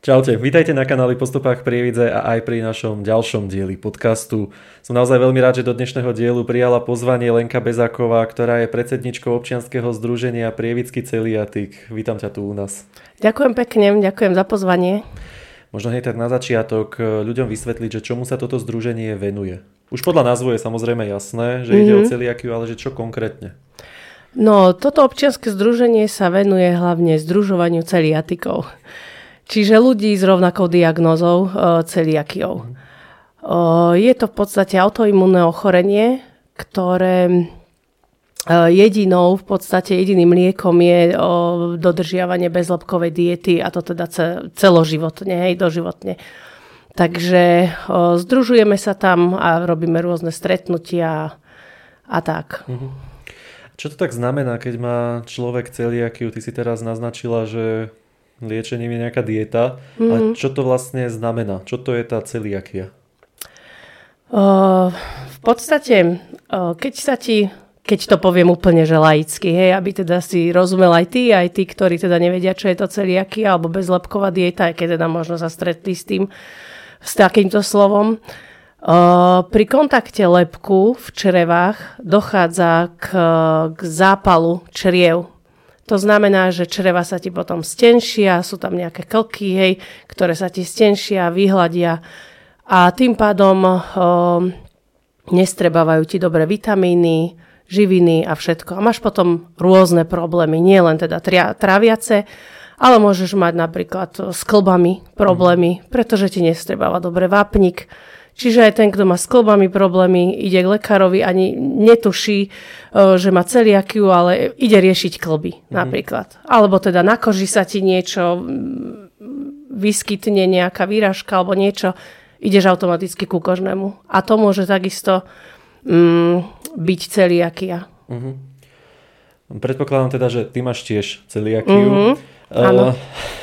Čaute, vítajte na kanáli Postupách Prievidze a aj pri našom ďalšom dieli podcastu. Som naozaj veľmi rád, že do dnešného dielu prijala pozvanie Lenka Bezáková, ktorá je predsedničkou občianskeho združenia Prievický celiatik. Vítam ťa tu u nás. Ďakujem pekne, ďakujem za pozvanie. Možno hneď tak na začiatok eh, ľuďom vysvetliť, že čomu sa toto združenie venuje. Už podľa názvu je samozrejme jasné, že ide mm-hmm. o celiakiu, ale že čo konkrétne? No, toto občianske združenie sa venuje hlavne združovaniu celiatikov. Čiže ľudí s rovnakou diagnózou uh, celiakiou. Uh, je to v podstate autoimunné ochorenie, ktoré uh, jedinou, v podstate jediným liekom je dodržiavanie bezlepkovej diety a to teda celoživotne, hej, doživotne. Takže združujeme sa tam a robíme rôzne stretnutia a tak. Uh-huh. Čo to tak znamená, keď má človek celiakiu? Ty si teraz naznačila, že liečením je nejaká dieta. Mm-hmm. A mhm. čo to vlastne znamená? Čo to je tá celiakia? Uh, v podstate, uh, keď sa ti, keď to poviem úplne že laicky, hej, aby teda si rozumel aj ty, aj tí, ktorí teda nevedia, čo je to celiakia alebo bezlepková dieta, aj keď teda možno sa stretli s tým, s takýmto slovom. Uh, pri kontakte lepku v črevách dochádza k, k zápalu čriev to znamená, že čreva sa ti potom stenšia, sú tam nejaké klky, hej, ktoré sa ti stenšia, vyhľadia a tým pádom o, nestrebávajú ti dobre vitamíny, živiny a všetko. A máš potom rôzne problémy, nie len teda tria, tráviace, ale môžeš mať napríklad s klbami problémy, pretože ti nestrebáva dobre vápnik, Čiže aj ten, kto má s klbami problémy, ide k lekárovi, ani netuší, e, že má celiakiu, ale ide riešiť klby mm-hmm. napríklad. Alebo teda na koži sa ti niečo vyskytne, nejaká výražka alebo niečo, ideš automaticky ku kožnému. A to môže takisto mm, byť celiakia. Mm-hmm. Predpokladám teda, že ty máš tiež celiakiu. Mm-hmm. Áno.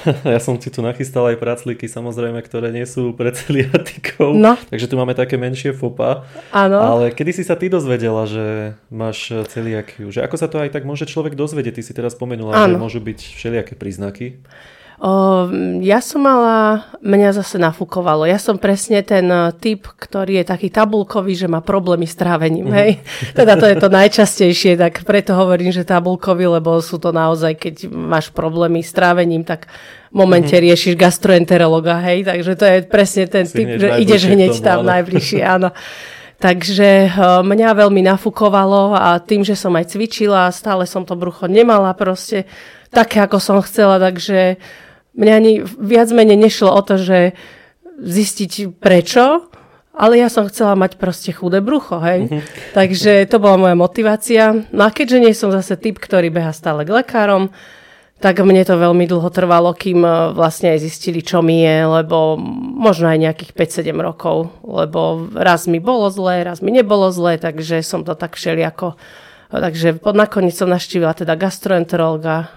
Uh, ja som si tu nachystal aj praclíky, samozrejme, ktoré nie sú pre celiatikov. No. Takže tu máme také menšie fopa. Áno. Ale kedy si sa ty dozvedela, že máš celiakiu? Že ako sa to aj tak môže človek dozvedieť? Ty si teraz spomenula, Áno. že môžu byť všelijaké príznaky. Ja som mala, mňa zase nafúkovalo. Ja som presne ten e, typ, ktorý je taký tabulkový, že má problémy s trávením. Mm. Hej? Teda to je to najčastejšie, tak preto hovorím, že tabulkový, lebo sú to naozaj, keď máš problémy s trávením, tak v momente mm. riešiš gastroenterologa, hej? Takže to je presne ten si typ, že ideš hneď tam áno. najbližšie, áno. Takže e, mňa veľmi nafúkovalo a tým, že som aj cvičila, stále som to brucho nemala proste také, ako som chcela, takže mňa ani viac menej nešlo o to, že zistiť prečo, ale ja som chcela mať proste chudé brucho, hej. Uh-huh. Takže to bola moja motivácia. No a keďže nie som zase typ, ktorý beha stále k lekárom, tak mne to veľmi dlho trvalo, kým e, vlastne aj zistili, čo mi je, lebo možno aj nejakých 5-7 rokov, lebo raz mi bolo zlé, raz mi nebolo zlé, takže som to tak všelijako... Takže nakoniec som naštívila teda gastroenterolga,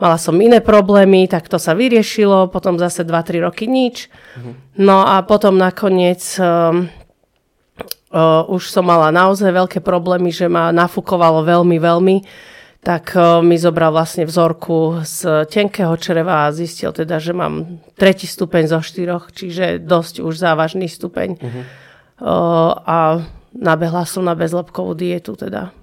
Mala som iné problémy, tak to sa vyriešilo, potom zase 2-3 roky nič. No a potom nakoniec um, uh, už som mala naozaj veľké problémy, že ma nafúkovalo veľmi, veľmi. Tak uh, mi zobral vlastne vzorku z tenkého čreva a zistil teda, že mám tretí stupeň zo štyroch, čiže dosť už závažný stupeň. Uh-huh. Uh, a nabehla som na bezlepkovú dietu teda.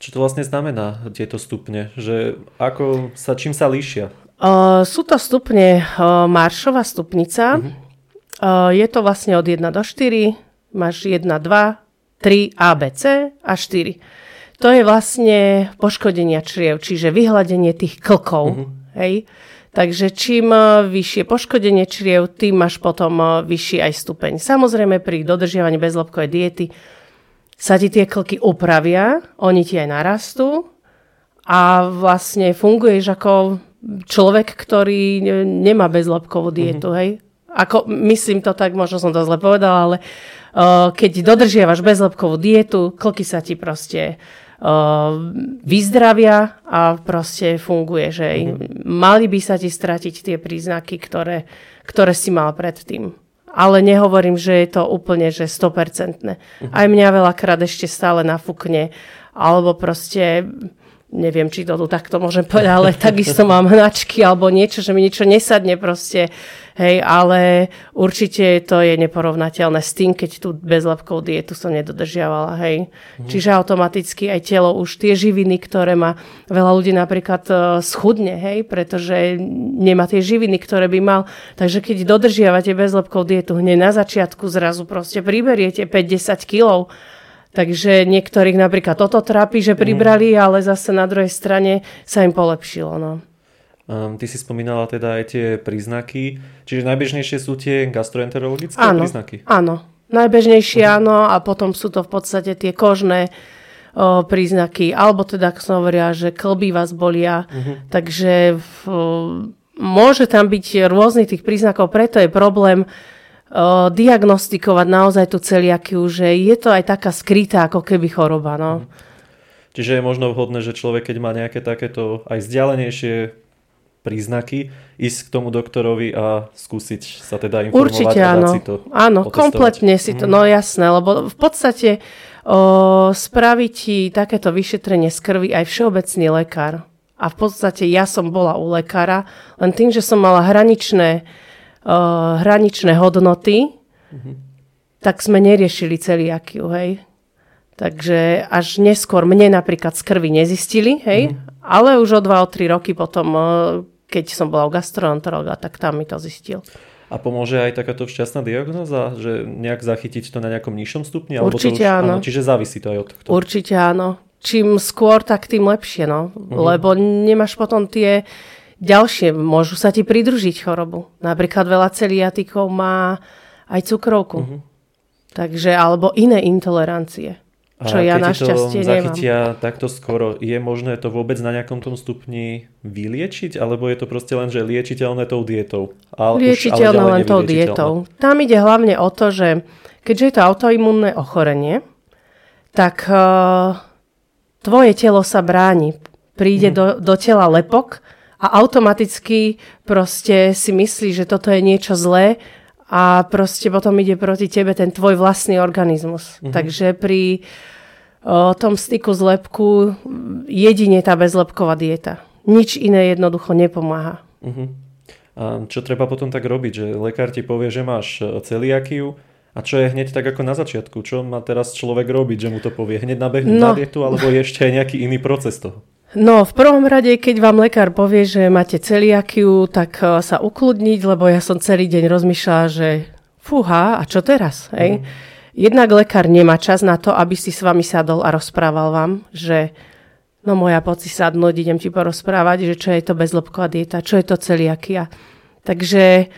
Čo to vlastne znamená, tieto stupne? Že ako sa, čím sa líšia? Uh, sú to stupne uh, Maršová stupnica. Uh-huh. Uh, je to vlastne od 1 do 4. Máš 1, 2, 3, A, B, C a 4. To je vlastne poškodenia čriev, čiže vyhľadenie tých klkov. Uh-huh. Hej? Takže čím vyššie poškodenie čriev, tým máš potom vyšší aj stupeň. Samozrejme pri dodržiavaní bezlepkovej diety sa ti tie klky upravia, oni ti aj narastú a vlastne funguješ ako človek, ktorý nemá bezlepkovú dietu, mm-hmm. hej? Ako, myslím to tak, možno som to zle povedala, ale uh, keď dodržiavaš bezlepkovú dietu, klky sa ti proste uh, vyzdravia a proste funguje, že mm-hmm. mali by sa ti stratiť tie príznaky, ktoré, ktoré si mal predtým. Ale nehovorím, že je to úplne že 100%. Mm-hmm. Aj mňa veľakrát ešte stále nafúkne, alebo proste neviem, či to tu takto môžem povedať, ale takisto mám hnačky alebo niečo, že mi niečo nesadne proste, hej, ale určite to je neporovnateľné s tým, keď tú bezlepkovú dietu som nedodržiavala, hej. Mm. Čiže automaticky aj telo už tie živiny, ktoré má veľa ľudí napríklad uh, schudne, hej, pretože nemá tie živiny, ktoré by mal. Takže keď dodržiavate bezlepkovú dietu hneď na začiatku zrazu proste priberiete 5-10 kilov, Takže niektorých napríklad toto trápi, že pribrali, mm. ale zase na druhej strane sa im polepšilo. No. Um, ty si spomínala teda aj tie príznaky, čiže najbežnejšie sú tie gastroenterologické áno, príznaky? Áno, najbežnejšie uh-huh. áno a potom sú to v podstate tie kožné o, príznaky, alebo teda, ako som hovorila, že klby vás bolia, uh-huh. takže v, môže tam byť rôznych tých príznakov, preto je problém diagnostikovať naozaj tú celiakiu, že je to aj taká skrytá ako keby choroba. No. Mhm. Čiže je možno vhodné, že človek, keď má nejaké takéto aj vzdialenejšie príznaky, ísť k tomu doktorovi a skúsiť sa teda informovať Určite áno. si to Áno, kompletne si to, mhm. no jasné, lebo v podstate o, spraví ti takéto vyšetrenie z krvi aj všeobecný lekár. A v podstate ja som bola u lekára, len tým, že som mala hraničné uh, hraničné hodnoty, mm-hmm. tak sme neriešili celiakiu, hej. Takže až neskôr mne napríklad z krvi nezistili, hej, mm-hmm. ale už o 2-3 roky potom, uh, keď som bola u gastroenterologa, tak tam mi to zistil. A pomôže aj takáto včasná diagnoza, že nejak zachytiť to na nejakom nižšom stupni? Určite to už, áno. áno. Čiže závisí to aj od toho. Určite áno. Čím skôr, tak tým lepšie, no. Uh-huh. Lebo nemáš potom tie Ďalšie, môžu sa ti pridružiť chorobu. Napríklad veľa celiatikov má aj cukrovku. Uh-huh. Takže, alebo iné intolerancie. Čo a ja našťastie to zachytia nemám. takto skoro, je možné to vôbec na nejakom tom stupni vyliečiť? Alebo je to proste len, že liečiteľné tou dietou? A liečiteľné len tou dietou. Tam ide hlavne o to, že keďže je to autoimunné ochorenie, tak uh, tvoje telo sa bráni. Príde hmm. do, do tela lepok, a automaticky proste si myslí, že toto je niečo zlé a proste potom ide proti tebe ten tvoj vlastný organizmus. Mm-hmm. Takže pri o, tom styku z lepku jedine tá bezlepková dieta. Nič iné jednoducho nepomáha. Mm-hmm. A čo treba potom tak robiť? Že lekár ti povie, že máš e, celiakiu a čo je hneď tak ako na začiatku? Čo má teraz človek robiť, že mu to povie? Hneď nabehnúť no. na dietu alebo je ešte aj nejaký iný proces toho? No, v prvom rade, keď vám lekár povie, že máte celiakiu, tak eh, sa ukludniť, lebo ja som celý deň rozmýšľala, že fúha, a čo teraz? Hej? Mm. Jednak lekár nemá čas na to, aby si s vami sadol a rozprával vám, že no moja poď si sadnúť, idem ti porozprávať, že čo je to bezlobková dieta, čo je to celiakia. Takže eh,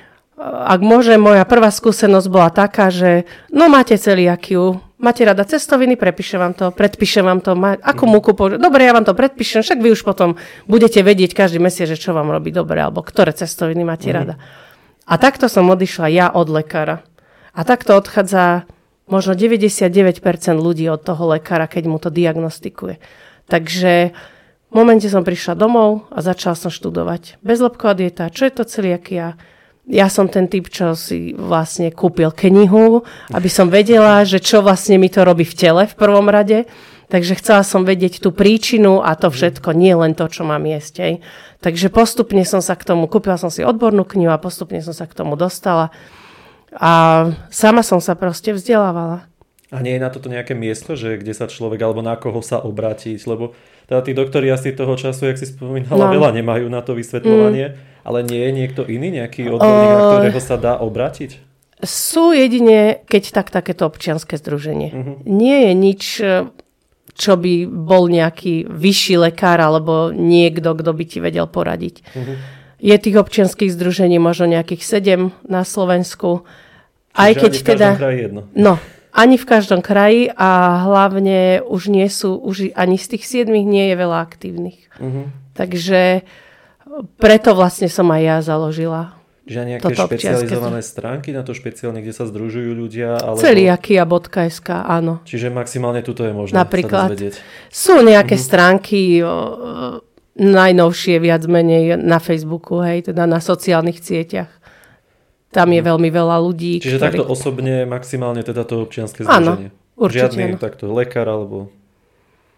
ak môže, moja prvá skúsenosť bola taká, že no máte celiakiu, máte rada cestoviny, prepíšem vám to, predpíšem vám to, má, ako múku použiť. Dobre, ja vám to predpíšem, však vy už potom budete vedieť každý mesiac, že čo vám robí dobre, alebo ktoré cestoviny máte mm. rada. A takto som odišla ja od lekára. A takto odchádza možno 99% ľudí od toho lekára, keď mu to diagnostikuje. Takže v momente som prišla domov a začala som študovať. Bezlepková dieta, čo je to celiakia, ja som ten typ, čo si vlastne kúpil knihu, aby som vedela, že čo vlastne mi to robí v tele v prvom rade. Takže chcela som vedieť tú príčinu a to všetko, nie len to, čo mám jesť. Aj. Takže postupne som sa k tomu, kúpila som si odbornú knihu a postupne som sa k tomu dostala. A sama som sa proste vzdelávala. A nie je na toto nejaké miesto, že kde sa človek, alebo na koho sa obrátiť, lebo teda tí doktori asi toho času, jak si spomínala, no. veľa nemajú na to vysvetľovanie. Mm. Ale nie je niekto iný, nejaký odborník, na ktorého sa dá obrátiť? Sú jedine, keď tak takéto občianske združenie. Uh-huh. Nie je nič, čo by bol nejaký vyšší lekár alebo niekto, kto by ti vedel poradiť. Uh-huh. Je tých občianských združení možno nejakých sedem na Slovensku. Čiže aj keď teda... jedno. No, ani v každom kraji a hlavne už nie sú, už ani z tých siedmých nie je veľa aktívnych. Uh-huh. Takže preto vlastne som aj ja založila aj nejaké Toto občianske špecializované stránky na to špeciálne, kde sa združujú ľudia? Alebo... Celiakia.sk, áno. Čiže maximálne tuto je možné Napríklad. sa dozvedieť. Sú nejaké stránky, o, o, najnovšie viac menej na Facebooku, hej, teda na sociálnych sieťach. Tam je veľmi veľa ľudí, Čiže ktorí... takto osobne maximálne teda to občianske Áno, združenie. určite Žiadny áno. takto lekár alebo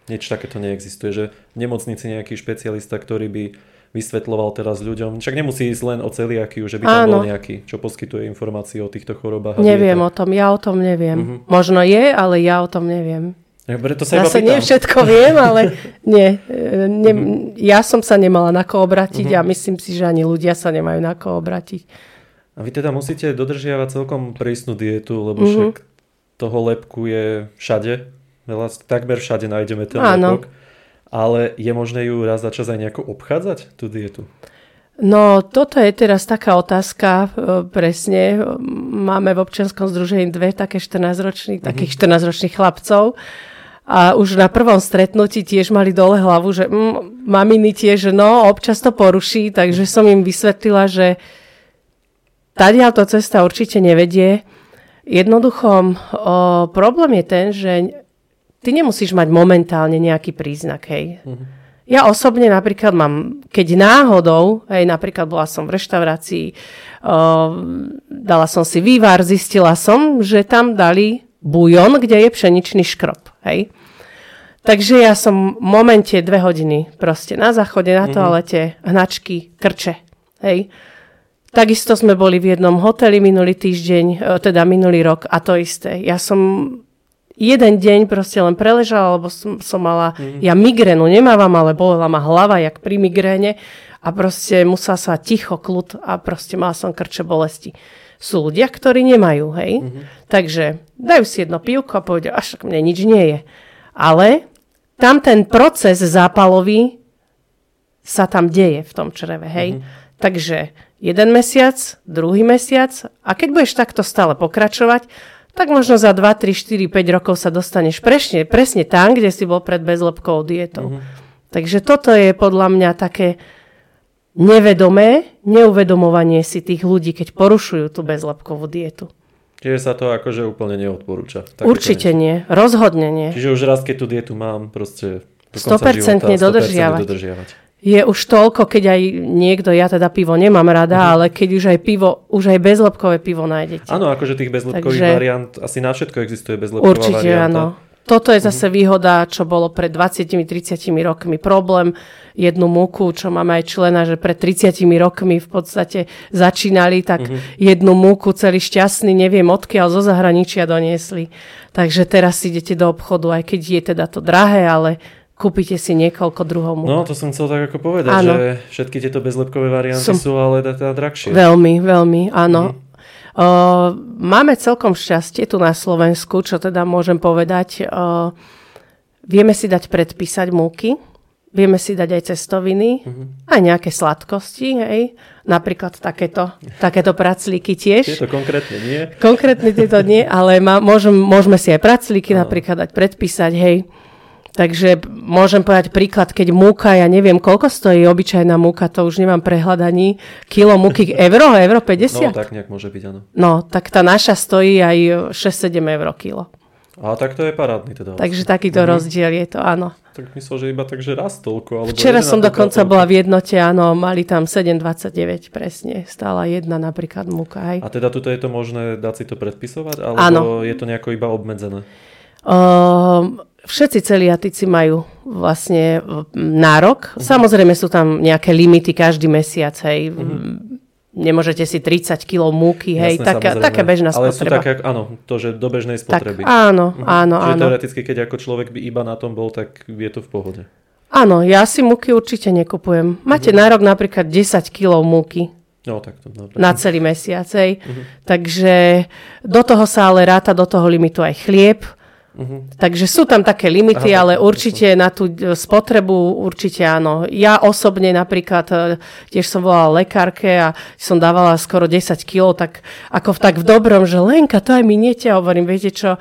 niečo takéto neexistuje. Že v nemocnici nejaký špecialista, ktorý by vysvetloval teraz ľuďom. Však nemusí ísť len o celiakiu, že by tam Áno. bol nejaký, čo poskytuje informácie o týchto chorobách. Neviem o tom, ja o tom neviem. Mhm. Možno je, ale ja o tom neviem. Ja preto sa Zase pýtam. nie všetko viem, ale nie, e, ne, ja som sa nemala na koho obratiť Mhm. a myslím si, že ani ľudia sa nemajú na koho obratiť. A vy teda musíte dodržiavať celkom prísnu dietu, lebo Mhm. však toho lepku je všade. Veľa, takmer všade nájdeme ten Áno. lepok. Ale je možné ju raz za čas aj nejako obchádzať, tú dietu? No, toto je teraz taká otázka, e, presne. Máme v občianskom združení dve také 14-ročných, takých 14-ročných chlapcov. A už na prvom stretnutí tiež mali dole hlavu, že mm, maminy tiež, no, občas to poruší, takže som im vysvetlila, že tadiaľ to cesta určite nevedie. Jednoducho, o, problém je ten, že ty nemusíš mať momentálne nejaký príznak, hej. Ja osobne napríklad mám, keď náhodou, hej, napríklad bola som v reštaurácii, o, dala som si vývar, zistila som, že tam dali bujon, kde je pšeničný škrob, hej. Takže ja som v momente dve hodiny proste na záchode, na toalete, hnačky, krče, hej. Takisto sme boli v jednom hoteli minulý týždeň, e, teda minulý rok a to isté. Ja som jeden deň proste len preležala, lebo som, som mala, ja migrénu nemávam, ale bolela ma hlava, jak pri migréne a proste musela sa ticho, kľud a proste mala som krče bolesti. Sú ľudia, ktorí nemajú, hej. Takže dajú si jedno pivko a povedia, až mne nič nie je. Ale tam ten proces zápalový sa tam deje v tom čreve, hej. Takže jeden mesiac, druhý mesiac a keď budeš takto stále pokračovať, tak možno za 2, 3, 4, 5 rokov sa dostaneš presne, presne tam, kde si bol pred bezlepkovou dietou. Takže toto je podľa mňa také nevedomé neuvedomovanie si tých ľudí, keď porušujú tú bezlepkovú dietu. Čiže sa to akože úplne neodporúča. Takéto Určite nie, rozhodne nie. Čiže už raz, keď tú dietu mám, proste do konca 100% života dodržiavať. dodržiavať. Je už toľko, keď aj niekto, ja teda pivo nemám rada, Mhm. ale keď už aj pivo, už aj bezlepkové pivo nájdete. Áno, akože tých bezlepkových Takže- variant, asi na všetko existuje bezlepková Určite varianta. áno. Toto je zase výhoda, čo bolo pred 20-30 rokmi problém. Jednu múku, čo máme aj člena, že pred 30 rokmi v podstate začínali, tak jednu múku celý šťastný, neviem odkiaľ, zo zahraničia doniesli. Takže teraz idete do obchodu, aj keď je teda to drahé, ale kúpite si niekoľko druhov múk. No, to som chcel tak ako povedať, Áno. že všetky tieto bezlepkové varianty Som- sú ale teda drahšie. Veľmi, veľmi, áno. Uh, máme celkom šťastie tu na Slovensku, čo teda môžem povedať. Uh, vieme si dať predpísať múky, vieme si dať aj cestoviny, aj nejaké sladkosti, hej. Napríklad takéto, takéto praclíky tiež. Tieto konkrétne nie. Konkrétne tieto nie, ale má, môžem, môžeme si aj praclíky napríklad dať predpísať, hej. Takže môžem povedať príklad, keď múka, ja neviem, koľko stojí obyčajná múka, to už nemám prehľadaní. Kilo múky, euro, euro No, 50? tak nejak môže byť, áno. No, tak tá naša stojí aj 6-7 eur kilo. A tak to je parádny teda. Takže takýto rozdiel je to, áno. Tak myslel, že iba tak, že raz toľko. Alebo Včera som 1,5 dokonca toľko. bola v jednote, áno, mali tam 7,29 presne. Stála jedna napríklad múka, hej. A teda tuto je to možné dať si to predpisovať? Alebo Áno. je to nejako iba obmedzené? Um, všetci celiatici majú vlastne nárok. Samozrejme sú tam nejaké limity každý mesiac, hej. Nemôžete si 30 kg múky, hej. Jasné, taká, samozrejme. taká bežná Ale sú spotreba. také, áno, to, že do bežnej tak, spotreby. áno, áno, Čiže áno. teoreticky, keď ako človek by iba na tom bol, tak je to v pohode. Áno, ja si múky určite nekupujem. Máte Mhm. nárok napríklad 10 kg múky No, tak to dobre. na celý mesiac, hej. Mhm. Takže do toho sa ale ráta do toho limitu aj chlieb. Takže sú tam také limity. Aha, ale určite na tú e, spotrebu určite áno. Ja osobne napríklad e, tiež som volala lekárke a som dávala skoro 10 kg, tak ako v, tak v dobrom, že Lenka, to aj miniete. A hovorím, viete čo,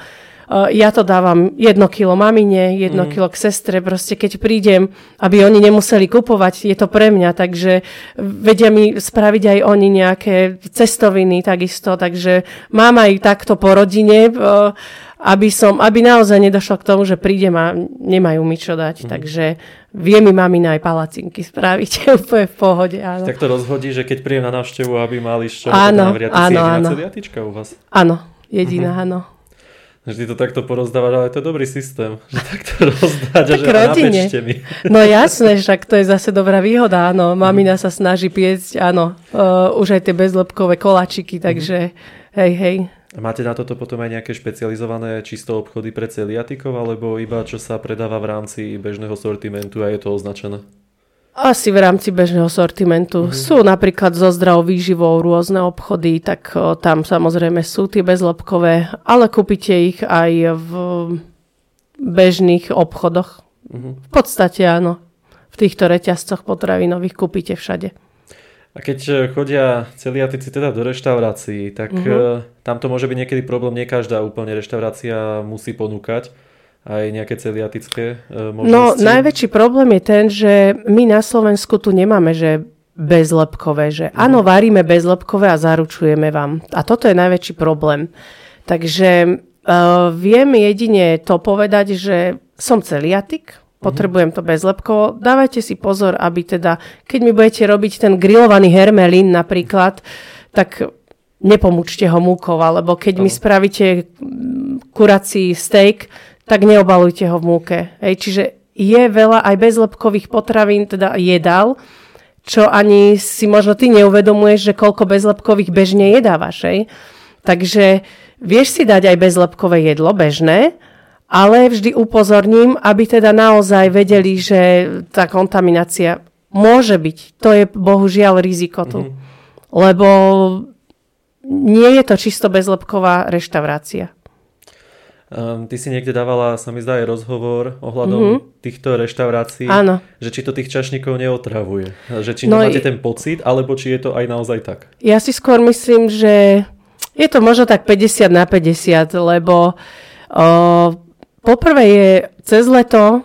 ja to dávam jedno kilo mamine, jedno mm. kilo k sestre, proste keď prídem, aby oni nemuseli kupovať, je to pre mňa, takže vedia mi spraviť aj oni nejaké cestoviny takisto, takže mám aj takto po rodine, uh, aby, som, aby naozaj nedošlo k tomu, že prídem a nemajú mi čo dať, mm. takže vie mi mamina aj palacinky spraviť úplne v pohode. Áno. Tak to rozhodí, že keď príjem na návštevu, aby mali čo áno, áno, áno. u vás? Áno, jediná, mm-hmm. Vždy to takto porozdávaš, ale to je dobrý systém, že takto rozdať tak a že mi. No jasné, však to je zase dobrá výhoda, áno. Mamina sa snaží piecť, áno, uh, už aj tie bezlepkové kolačiky, takže hej, hej. A máte na toto potom aj nejaké špecializované čisto obchody pre celiatikov, alebo iba čo sa predáva v rámci bežného sortimentu a je to označené? Asi v rámci bežného sortimentu. Mm-hmm. Sú napríklad so zdravou výživou rôzne obchody, tak o, tam samozrejme sú tie bezlepkové, ale kúpite ich aj v bežných obchodoch. Mm-hmm. V podstate áno. V týchto reťazcoch potravinových kúpite všade. A keď e, chodia celiatici teda do reštaurácií, tak mm-hmm. tam to môže byť niekedy problém, nie každá úplne reštaurácia musí ponúkať aj nejaké celiatické e, možnosti? No, najväčší problém je ten, že my na Slovensku tu nemáme, že bezlepkové, že mhm. áno, varíme bezlepkové a zaručujeme vám. A toto je najväčší problém. Takže uh, viem jedine to povedať, že som celiatik, mhm. potrebujem to bezlepkovo. Dávajte si pozor, aby teda, keď mi budete robiť ten grillovaný hermelín napríklad, tak nepomúčte ho múkov, alebo keď mi spravíte kurací steak, tak neobalujte ho v múke. Hej, čiže je veľa aj bezlepkových potravín, teda jedál, čo ani si možno ty neuvedomuješ, že koľko bezlepkových bežne jedávaš. Hej. Takže vieš si dať aj bezlepkové jedlo, bežné, ale vždy upozorním, aby teda naozaj vedeli, že tá kontaminácia môže byť. To je bohužiaľ riziko tu. Mm-hmm. Lebo nie je to čisto bezlepková reštaurácia. Um, ty si niekde dávala, sa mi zdá, aj rozhovor ohľadom mm-hmm. týchto reštaurácií. Áno. Že či to tých čašníkov neotravuje. Že či no nemáte ten pocit, alebo či je to aj naozaj tak. Ja si skôr myslím, že je to možno tak 50 na 50, lebo o, poprvé je cez leto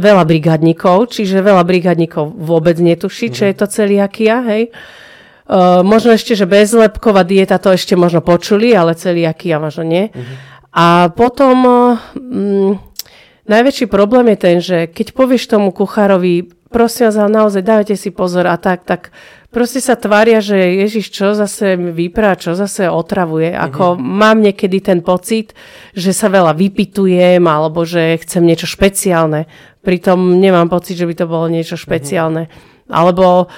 veľa brigádnikov, čiže veľa brigádnikov vôbec netuší, mm-hmm. čo je to celiakia, hej. Uh, možno ešte, že bezlepková dieta to ešte možno počuli, ale celiakia možno nie. Mm-hmm. A potom mm, najväčší problém je ten, že keď povieš tomu kuchárovi, prosím vás, naozaj dávajte si pozor a tak, tak proste sa tvária, že Ježiš, čo zase vyprá, čo zase otravuje. Ako mm-hmm. mám niekedy ten pocit, že sa veľa vypitujem alebo že chcem niečo špeciálne. Pritom nemám pocit, že by to bolo niečo mhm. špeciálne. Mm-hmm. Alebo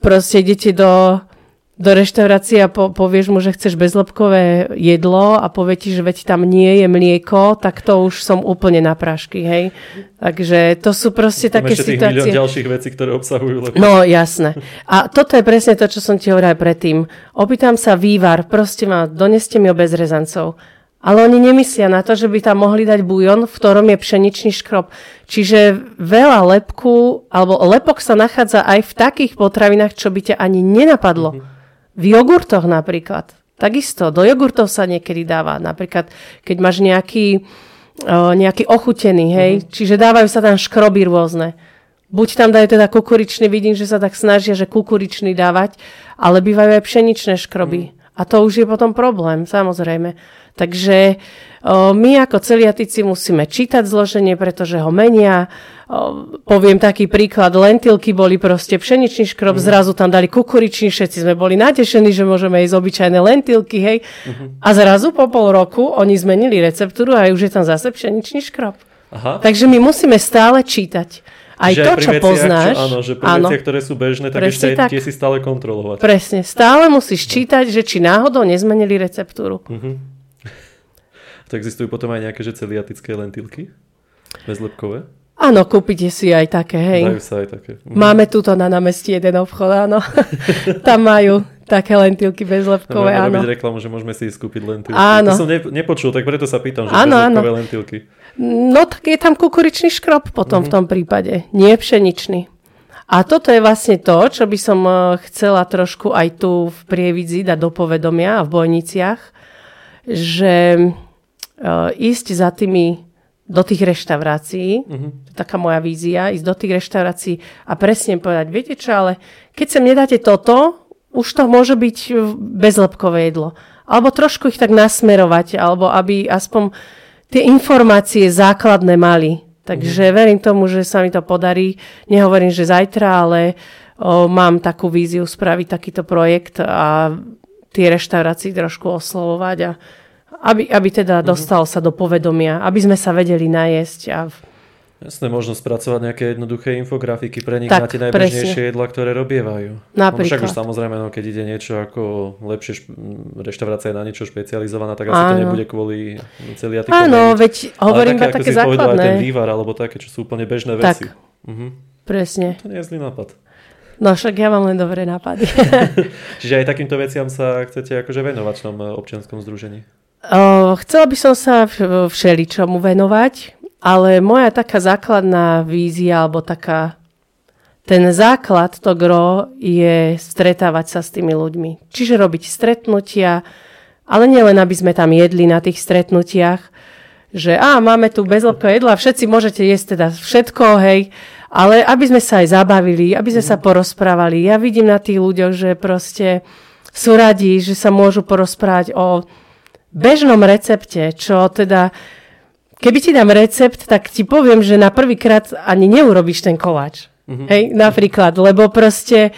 proste idete do do reštaurácie a po, povieš mu, že chceš bezlepkové jedlo a povie ti, že veď tam nie je mlieko, tak to už som úplne na prášky, hej. Takže to sú proste tam také ešte situácie. Tých ďalších vecí, ktoré obsahujú lepšie. No, jasné. A toto je presne to, čo som ti hovorila predtým. Opýtam sa vývar, proste ma, doneste mi o bezrezancov. Ale oni nemyslia na to, že by tam mohli dať bujon, v ktorom je pšeničný škrob. Čiže veľa lepku, alebo lepok sa nachádza aj v takých potravinách, čo by ťa ani nenapadlo. Mm-hmm v jogurtoch napríklad. Takisto, do jogurtov sa niekedy dáva. Napríklad, keď máš nejaký, o, nejaký ochutený, hej, uh-huh. čiže dávajú sa tam škroby rôzne. Buď tam dajú teda kukuričný, vidím, že sa tak snažia, že kukuričný dávať, ale bývajú aj pšeničné škroby. Uh-huh. A to už je potom problém, samozrejme. Takže o, my ako celiatici musíme čítať zloženie, pretože ho menia. Poviem taký príklad, lentilky boli proste pšeničný škrob, mm. zrazu tam dali kukuričný, všetci sme boli natešení, že môžeme jesť obyčajné lentilky, hej. Mm-hmm. A zrazu po pol roku oni zmenili receptúru a už je tam zase pšeničný škrob. Aha. Takže my musíme stále čítať. Aj že to, čo veciach, poznáš. Čo, áno, že pri áno. veciach, ktoré sú bežné, tak ešte tak. tie si stále kontrolovať. Presne. Stále musíš čítať, že či náhodou nezmenili receptúru. Uh-huh. To existujú potom aj nejaké že celiatické lentilky? Bezlepkové? Áno, kúpite si aj také, hej. Dajú sa aj také. Mhm. Máme tuto na námestí jeden obchod, áno. Tam majú také lentilky bezlepkové, no, áno. robiť reklamu, že môžeme si skúpiť lentilky. Áno. To som ne, nepočul, tak preto sa pýtam, že áno, bezlepkové áno. lentilky. No tak je tam kukuričný škrob potom mm-hmm. v tom prípade, nie pšeničný. A toto je vlastne to, čo by som eh, chcela trošku aj tu v Prievidzi dať do povedomia a v Bojniciach, že ísť za tými do tých reštaurácií, uh-huh. to je taká moja vízia, ísť do tých reštaurácií a presne povedať, viete čo, ale keď sem nedáte toto, už to môže byť bezlepkové jedlo. Alebo trošku ich tak nasmerovať, alebo aby aspoň tie informácie základné mali. Takže uh-huh. verím tomu, že sa mi to podarí. Nehovorím, že zajtra, ale o, mám takú víziu spraviť takýto projekt a tie reštaurácie trošku oslovovať a aby, aby teda mm-hmm. dostal sa do povedomia, aby sme sa vedeli najesť a Jasné, možno spracovať nejaké jednoduché infografiky pre nich tak, na tie najbežnejšie jedla, ktoré robievajú. Napríklad. No, však už samozrejme, no, keď ide niečo ako lepšie, šp- reštaurácia je na niečo špecializovaná, tak asi Áno. to nebude kvôli celiatikom. Áno, veď hovorím také, také základné. Povedal, aj ten vývar, alebo také, čo sú úplne bežné veci. Tak, uh-huh. presne. To nie je zlý nápad. No však ja mám len dobré nápady. Čiže aj takýmto veciam sa chcete akože venovať v tom občianskom združení? Uh, chcela by som sa všeličomu venovať, ale moja taká základná vízia, alebo taká ten základ, to gro, je stretávať sa s tými ľuďmi. Čiže robiť stretnutia, ale nielen, aby sme tam jedli na tých stretnutiach, že á, máme tu bezlepkové jedlo a všetci môžete jesť teda všetko, hej, ale aby sme sa aj zabavili, aby sme sa mhm. porozprávali. Ja vidím na tých ľuďoch, že proste sú radi, že sa môžu porozprávať o bežnom recepte, čo teda keby ti dám recept, tak ti poviem, že na prvýkrát ani neurobíš ten koláč. Mm-hmm. Hej, napríklad, lebo proste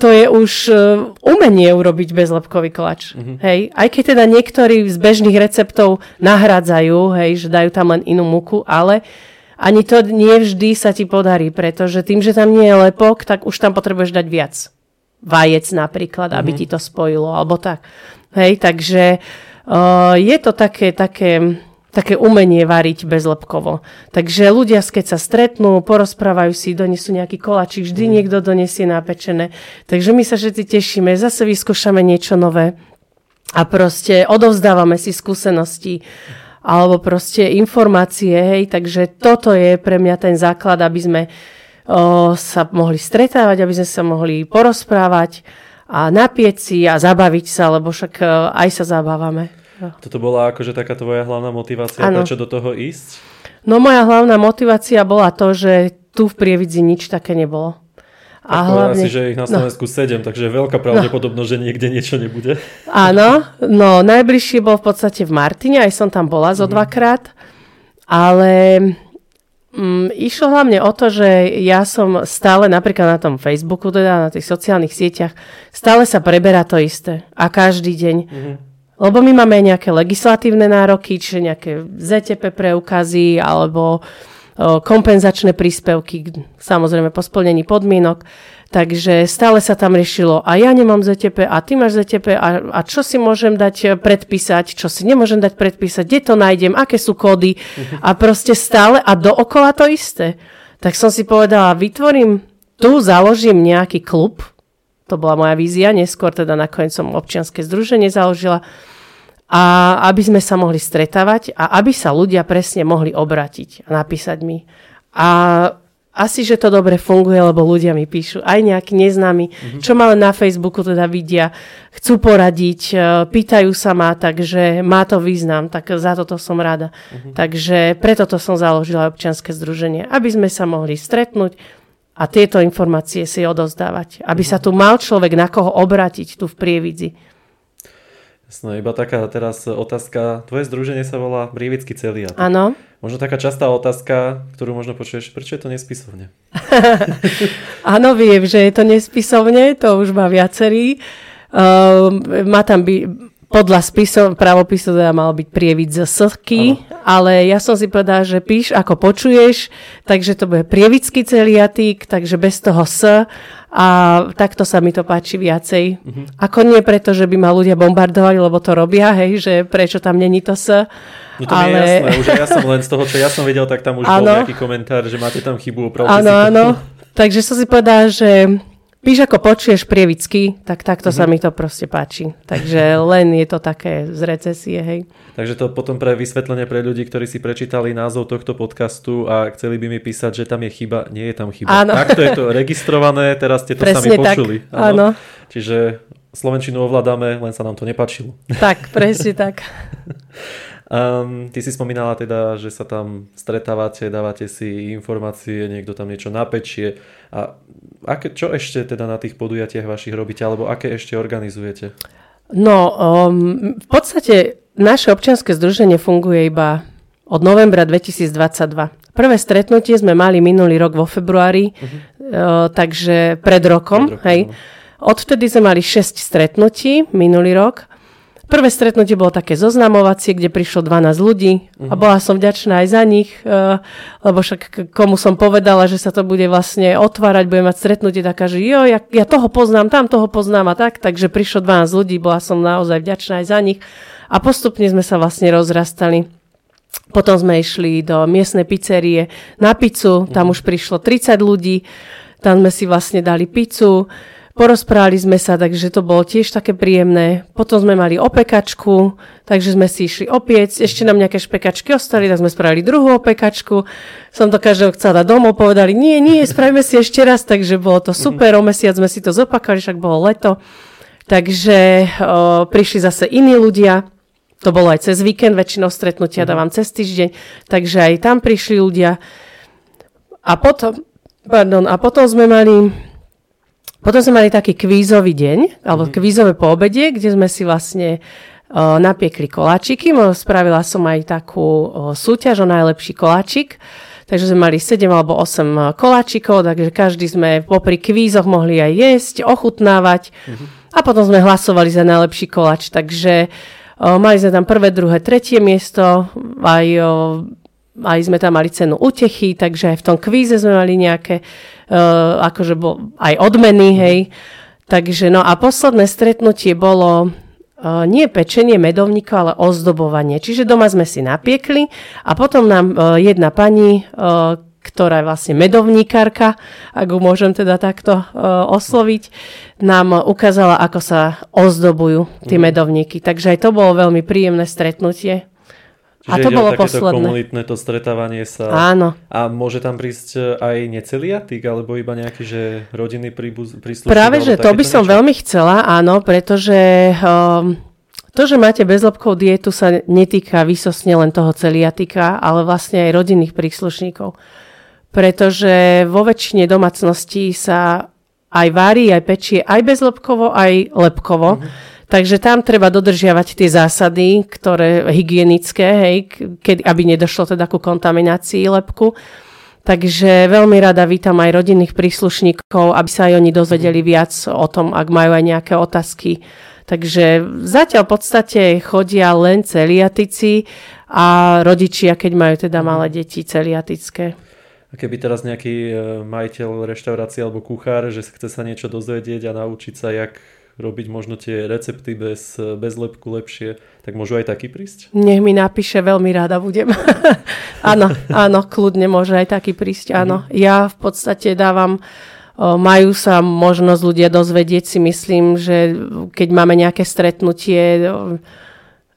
to je už uh, umenie urobiť bezlepkový koláč. Mm-hmm. Hej, aj keď teda niektorí z bežných receptov nahrádzajú, hej, že dajú tam len inú muku, ale ani to nie vždy sa ti podarí, pretože tým, že tam nie je lepok, tak už tam potrebuješ dať viac. Vajec napríklad, mm-hmm. aby mhm. ti to spojilo, alebo tak. Hej, takže uh, je to také, také také umenie variť bezlepkovo. Takže ľudia, keď sa stretnú, porozprávajú si, donesú nejaký koláčik, vždy mm. niekto donesie napečené. Takže my sa všetci tešíme, zase vyskúšame niečo nové a proste odovzdávame si skúsenosti alebo proste informácie, hej, takže toto je pre mňa ten základ, aby sme o, sa mohli stretávať, aby sme sa mohli porozprávať a napieť si a zabaviť sa, lebo však aj sa zabávame. Toto bola akože taká tvoja hlavná motivácia, ano. prečo do toho ísť? No moja hlavná motivácia bola to, že tu v Prievidzi nič také nebolo. A tak hlavne... si, že ich na no. Slovensku no. 7, takže je veľká pravdepodobnosť, no. že niekde niečo nebude. Áno, no najbližšie bol v podstate v Martine, aj som tam bola zo mm. dvakrát, ale mm, išlo hlavne o to, že ja som stále napríklad na tom Facebooku, teda na tých sociálnych sieťach, stále sa preberá to isté a každý deň. Mm. Lebo my máme nejaké legislatívne nároky, čiže nejaké ZTP preukazy alebo kompenzačné príspevky, samozrejme po splnení podmienok. Takže stále sa tam riešilo a ja nemám ZTP a ty máš ZTP a, a čo si môžem dať e, predpísať, čo si nemôžem dať predpísať, kde to nájdem, aké sú kódy a proste stále a dookola to isté. Tak som si povedala, vytvorím, tu založím nejaký klub, to bola moja vízia, neskôr teda nakoniec som občianske združenie založila, a aby sme sa mohli stretávať a aby sa ľudia presne mohli obratiť a napísať mi. A asi, že to dobre funguje, lebo ľudia mi píšu, aj nejakí neznámi, mm-hmm. čo ma len na Facebooku teda vidia, chcú poradiť, e, pýtajú sa ma, takže má to význam, tak za toto som rada. Mm-hmm. Takže preto to som založila občianske združenie, aby sme sa mohli stretnúť, a tieto informácie si odozdávať. Aby sa tu mal človek na koho obrátiť tu v Prievidzi. Jasné, iba taká teraz otázka. Tvoje združenie sa volá Prievický celiat. Áno. Možno taká častá otázka, ktorú možno počuješ, prečo je to nespisovne? Áno, viem, že je to nespisovne, to už má viacerý. Uh, má tam by, podľa spisov, pravopisu teda mal byť prievid z sky, ale ja som si povedala, že píš ako počuješ, takže to bude prievický celiatík, takže bez toho s a takto sa mi to páči viacej. Uh-huh. Ako nie preto, že by ma ľudia bombardovali, lebo to robia, hej, že prečo tam není to s. No to ale... je jasné, už ja som len z toho, čo ja som videl, tak tam už ano. bol nejaký komentár, že máte tam chybu opravdu. Áno, áno. Takže som si povedala, že Píš ako počuješ prievicky, tak takto mm-hmm. sa mhm. mi to proste páči. Takže len je to také z recesie, hej. Takže to potom pre vysvetlenie pre ľudí, ktorí si prečítali názov tohto podcastu a chceli by mi písať, že tam je chyba. Nie je tam chyba. Áno. Takto je to registrované, teraz ste to Presne sami počuli. Tak. Áno. Čiže Slovenčinu ovládame, len sa nám to nepačilo. Tak, presne tak. Um, ty si spomínala teda, že sa tam stretávate, dávate si informácie, niekto tam niečo napečie. A aké, čo ešte teda na tých podujatiach vašich robíte, alebo aké ešte organizujete? No, um, v podstate naše občianske združenie funguje iba od novembra 2022. Prvé stretnutie sme mali minulý rok vo februári, uh-huh. uh, takže pred rokom. Pred rokom hej. Odvtedy sme mali 6 stretnutí minulý rok Prvé stretnutie bolo také zoznamovacie, kde prišlo 12 ľudí uh-huh. a mhm. bola som vďačná aj za nich, uh, lebo však komu som povedala, že sa to bude vlastne otvárať, bude mať stretnutie taká, že jo, ja, ja toho poznám, tam toho poznám a tak, takže prišlo 12 ľudí, bola som naozaj vďačná aj za nich a postupne sme sa vlastne rozrastali. Potom sme išli do miestnej pizzerie na pizzu, tam uh-huh. už prišlo 30 ľudí, tam sme si vlastne dali pizzu, Porozprávali sme sa, takže to bolo tiež také príjemné. Potom sme mali opekačku, takže sme si išli opiec. Ešte nám nejaké špekačky ostali, tak sme spravili druhú opekačku. Som to každého chcela domov, povedali, nie, nie, spravíme si ešte raz, takže bolo to super. O mesiac sme si to zopakali, však bolo leto. Takže o, prišli zase iní ľudia. To bolo aj cez víkend, väčšinou stretnutia dávam cez týždeň, takže aj tam prišli ľudia. A potom, pardon, a potom sme mali potom sme mali taký kvízový deň, alebo mm-hmm. kvízové poobede, kde sme si vlastne uh, napiekli koláčiky. Spravila som aj takú uh, súťaž o najlepší koláčik. Takže sme mali 7 alebo 8 koláčikov, takže každý sme popri kvízoch mohli aj jesť, ochutnávať mm-hmm. a potom sme hlasovali za najlepší koláč. Takže uh, mali sme tam prvé, druhé, tretie miesto, aj aj sme tam mali cenu utechy, takže aj v tom kvíze sme mali nejaké, uh, akože bol aj odmeny, hej. Takže no a posledné stretnutie bolo uh, nie pečenie medovníkov, ale ozdobovanie. Čiže doma sme si napiekli a potom nám uh, jedna pani, uh, ktorá je vlastne medovníkarka, ak ju môžem teda takto uh, osloviť, nám ukázala, ako sa ozdobujú tie mm. medovníky. Takže aj to bolo veľmi príjemné stretnutie. Čiže a to bolo posledné. komunitné to stretávanie sa. Áno. A môže tam prísť aj neceliatik, alebo iba nejaký, že rodinný príslušník? Práve, že to by niečo? som veľmi chcela, áno, pretože um, to, že máte bezlepkovú dietu sa netýka vysosne len toho celiatika, ale vlastne aj rodinných príslušníkov. Pretože vo väčšine domácností sa aj varí, aj pečie, aj bezlepkovo, aj lepkovo. Mm-hmm. Takže tam treba dodržiavať tie zásady, ktoré hygienické, hej, keď, aby nedošlo teda ku kontaminácii lepku. Takže veľmi rada vítam aj rodinných príslušníkov, aby sa aj oni dozvedeli viac o tom, ak majú aj nejaké otázky. Takže zatiaľ v podstate chodia len celiatici a rodičia, keď majú teda malé deti celiatické. A keby teraz nejaký e, majiteľ reštaurácie alebo kuchár, že chce sa niečo dozvedieť a naučiť sa, jak robiť možno tie recepty bez, bez lepku lepšie, tak môžu aj taký prísť? Nech mi napíše, veľmi rada budem. áno, áno, kľudne môže aj taký prísť, áno. Mm-hmm. Ja v podstate dávam majú sa možnosť ľudia dozvedieť si myslím, že keď máme nejaké stretnutie,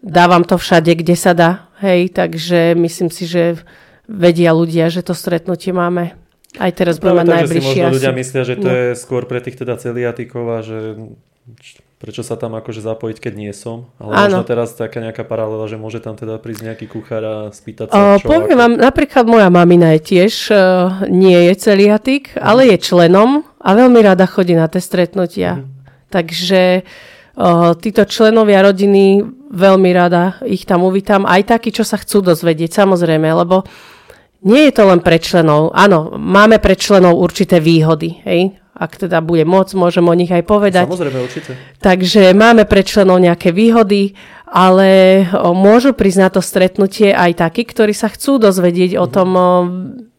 dávam to všade, kde sa dá. Hej, takže myslím si, že vedia ľudia, že to stretnutie máme. Aj teraz budeme mať najbližšie. Si možno ľudia myslia, že to no. je skôr pre tých teda celiatikov a že prečo sa tam akože zapojiť, keď nie som. Ale Áno. možno teraz taká nejaká paralela, že môže tam teda prísť nejaký kuchár a spýtať sa, čo Poviem vám, napríklad moja mamina je tiež, uh, nie je celiatik, mm. ale je členom a veľmi rada chodí na tie stretnutia. Mm. Takže uh, títo členovia rodiny, veľmi rada ich tam uvítam. Aj takí, čo sa chcú dozvedieť, samozrejme, lebo nie je to len pre členov. Áno, máme pre členov určité výhody, hej? Ak teda bude môcť, môžem o nich aj povedať. Samozrejme, určite. Takže máme pre členov nejaké výhody, ale môžu prísť na to stretnutie aj takí, ktorí sa chcú dozvedieť mm-hmm. o mhm. tom,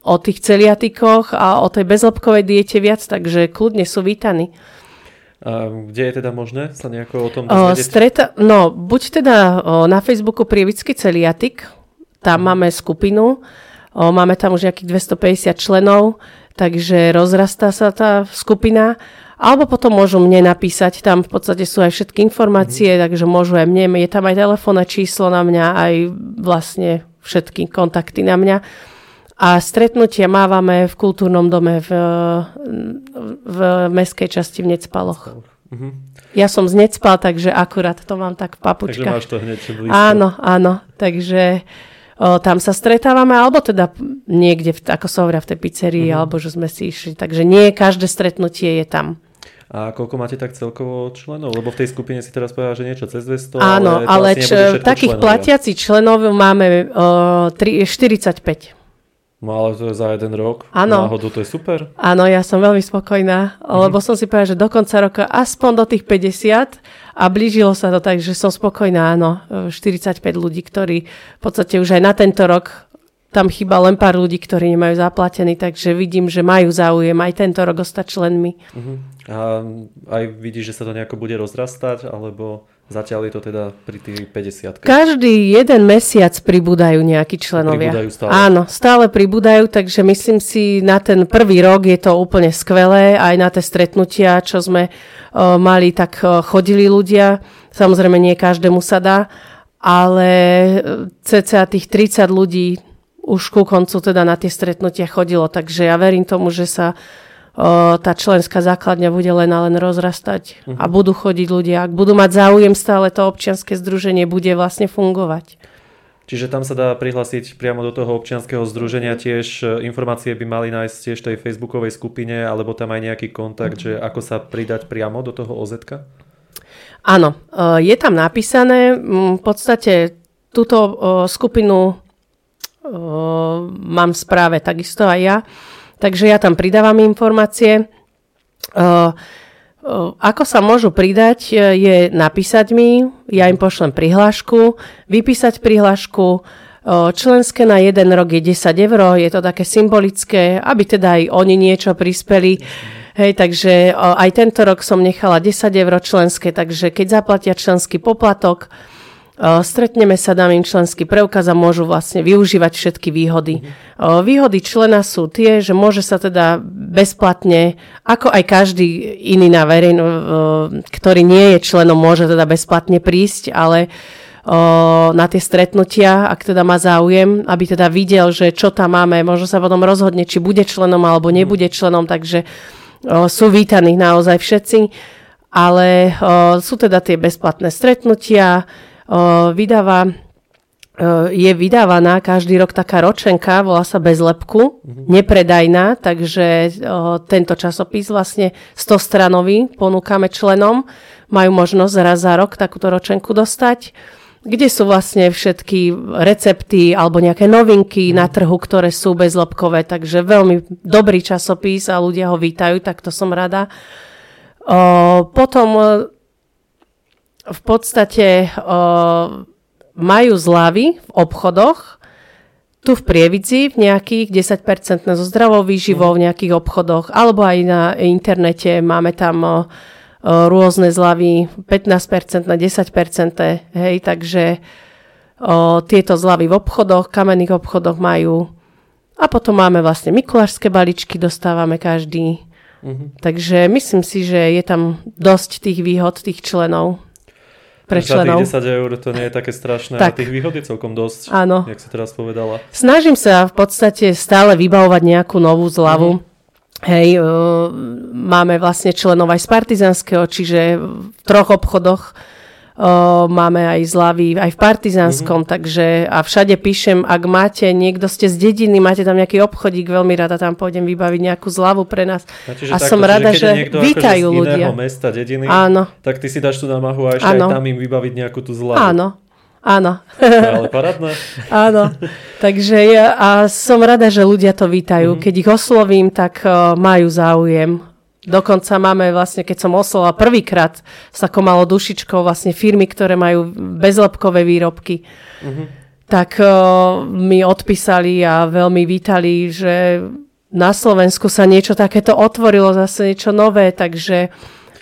o, tých celiatikoch a o tej bezlepkovej diete viac, takže kľudne sú vítaní. A kde je teda možné sa nejako o tom dozvedieť? Streta, no, buď teda na Facebooku Prievický celiatik, tam mm. máme skupinu, máme tam už nejakých 250 členov, takže rozrastá sa tá skupina. Alebo potom môžu mne napísať, tam v podstate sú aj všetky informácie, mm. takže môžu aj mne, je tam aj telefónne číslo na mňa, aj vlastne všetky kontakty na mňa. A stretnutia mávame v kultúrnom dome v, v meskej časti v Necpaloch. Mhm. Ja som z Necpal, takže akurát to mám tak v Takže papučkách. máš to hneď blízko. Áno, áno, takže o, tam sa stretávame, alebo teda niekde, v, ako sa hovoria, v tej pizzerii, Mhm. alebo že sme si išli. Takže nie každé stretnutie je tam. A koľko máte tak celkovo členov? Lebo v tej skupine si teraz povedal, že niečo cez 200, Áno, ale, ale č- takých platiacich členov máme o, tri, 45. No ale to je za jeden rok. Áno. Náhodou to je super. Áno, ja som veľmi spokojná, lebo som si povedala, že do konca roka aspoň do tých 50 a blížilo sa to tak, že som spokojná, áno, 45 ľudí, ktorí v podstate už aj na tento rok tam chýba len pár ľudí, ktorí nemajú zaplatený, takže vidím, že majú záujem aj tento rok ostať členmi. Uh-huh. A aj vidíš, že sa to nejako bude rozrastať, alebo zatiaľ je to teda pri tých 50 Každý jeden mesiac pribúdajú nejakí členovia. Pribúdajú stále. Áno, stále pribúdajú, takže myslím si, na ten prvý rok je to úplne skvelé. Aj na tie stretnutia, čo sme o, mali, tak o, chodili ľudia. Samozrejme, nie každému sa dá, ale e, cca tých 30 ľudí už ku koncu teda na tie stretnutia chodilo. Takže ja verím tomu, že sa o, tá členská základňa bude len a len rozrastať a budú chodiť ľudia. Ak budú mať záujem, stále to občianske združenie bude vlastne fungovať. Čiže tam sa dá prihlásiť priamo do toho občianskeho združenia tiež. e, Informácie by mali nájsť tiež tej facebookovej skupine, alebo tam aj nejaký kontakt, že ako sa pridať priamo do toho OZ. Áno, je tam napísané, mm, v podstate túto skupinu mám v správe takisto aj ja, takže ja tam pridávam informácie. E, e, Ako sa môžu pridať, e, je napísať mi, ja im pošlem prihlášku, vypísať prihlášku, členské na jeden rok je 10 eur, je to také symbolické, aby teda aj oni niečo prispeli. Hej, takže aj tento rok som nechala 10 eur členské, takže keď zaplatia členský poplatok, stretneme sa, dám im členský preukaz a môžu vlastne využívať všetky výhody. O, výhody člena sú tie, že môže sa teda bezplatne, ako aj každý iný na verejno, o, ktorý nie je členom, môže teda bezplatne prísť, ale na tie stretnutia, ak teda má záujem, aby teda videl, že čo tam máme, možno sa potom rozhodne, či bude členom alebo nebude členom, takže sú vítaní naozaj všetci, ale sú teda tie bezplatné stretnutia, vydáva, je vydávaná každý rok taká ročenka, volá sa bez lepku, nepredajná, takže o, tento časopis vlastne 100 stranový ponúkame členom, majú možnosť raz za rok takúto ročenku dostať kde sú vlastne všetky recepty alebo nejaké novinky na trhu, ktoré sú bezlepkové. Takže veľmi dobrý časopis a ľudia ho vítajú, tak to som rada. O, potom v podstate o, majú zľavy v obchodoch, tu v Prievidzi v nejakých 10% so zdravou výživou v nejakých obchodoch, alebo aj na internete máme tam o, rôzne zľavy 15% na 10%, hej, takže o, tieto zľavy v obchodoch, kamenných obchodoch majú. A potom máme vlastne mikulášske balíčky, dostávame každý. Takže myslím si, že je tam dosť tých výhod tých členov. Pre Za členov. tých 10 eur to nie je také strašné, Tak. a tých výhod je celkom dosť, Áno. jak si teraz povedala. Snažím sa v podstate stále vybavovať nejakú novú zľavu. Hej, uh, máme vlastne členov aj z Partizanského, čiže v troch obchodoch máme aj zľavy aj v Partizanskom, takže a všade píšem, ak máte, niekto ste z dediny, máte tam nejaký obchodík, veľmi rada tam pôjdem vybaviť nejakú zľavu pre nás. A, čiže A takto, som rada, že niekto vítajú akože z ľudia. mesta, dediny, Áno. tak ty si dáš tú námahu a ešte Áno. aj tam im vybaviť nejakú tú zľavu. Áno, áno. Ale parádne. Áno, takže ja a som rada, že ľudia to vítajú. Keď ich oslovím, tak uh, majú záujem. Dokonca máme vlastne, keď som oslovila prvýkrát s takou malou dušičkou vlastne firmy, ktoré majú bezlepkové výrobky, tak uh, mi odpísali a veľmi vítali, že na Slovensku sa niečo takéto otvorilo, zase niečo nové, takže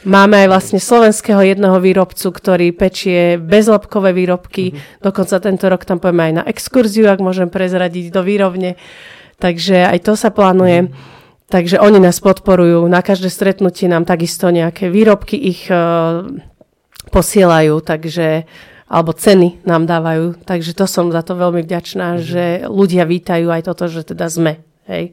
Máme aj vlastne slovenského jedného výrobcu, ktorý pečie bezlepkové výrobky. Dokonca tento rok tam pojeme aj na exkurziu, ak môžem prezradiť do výrovne. Takže aj to sa plánuje. Takže oni nás podporujú. Na každé stretnutie nám takisto nejaké výrobky ich uh, posielajú, takže alebo ceny nám dávajú. Takže to som za to veľmi vďačná, že ľudia vítajú aj toto, že teda sme. Hej.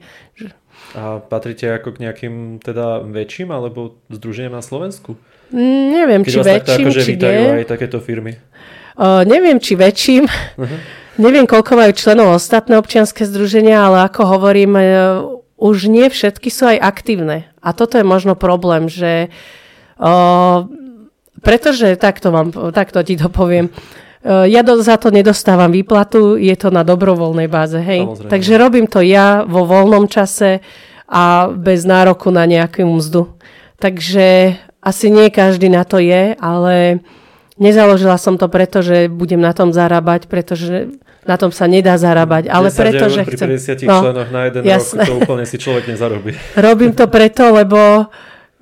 A patríte ako k nejakým teda väčším alebo združeniam na Slovensku? Mm, neviem, Keď či vás takto väčším, akože či vítajú nie. aj takéto firmy. Uh, neviem, či väčším. neviem, koľko majú členov ostatné občianske združenia, ale ako hovorím, uh, už nie všetky sú aj aktívne. A toto je možno problém, že uh, pretože takto, vám, takto ti to poviem. Uh, Ja do, za to nedostávam výplatu, je to na dobrovoľnej báze, hej. Samozrejme. Takže robím to ja vo voľnom čase a bez nároku na nejakú mzdu. Takže asi nie každý na to je, ale nezaložila som to preto, že budem na tom zarábať, pretože na tom sa nedá zarábať, ale 10 preto, že pri chcem... 50 členoch na jeden jasné. rok, to úplne si človek nezarobí. Robím to preto, lebo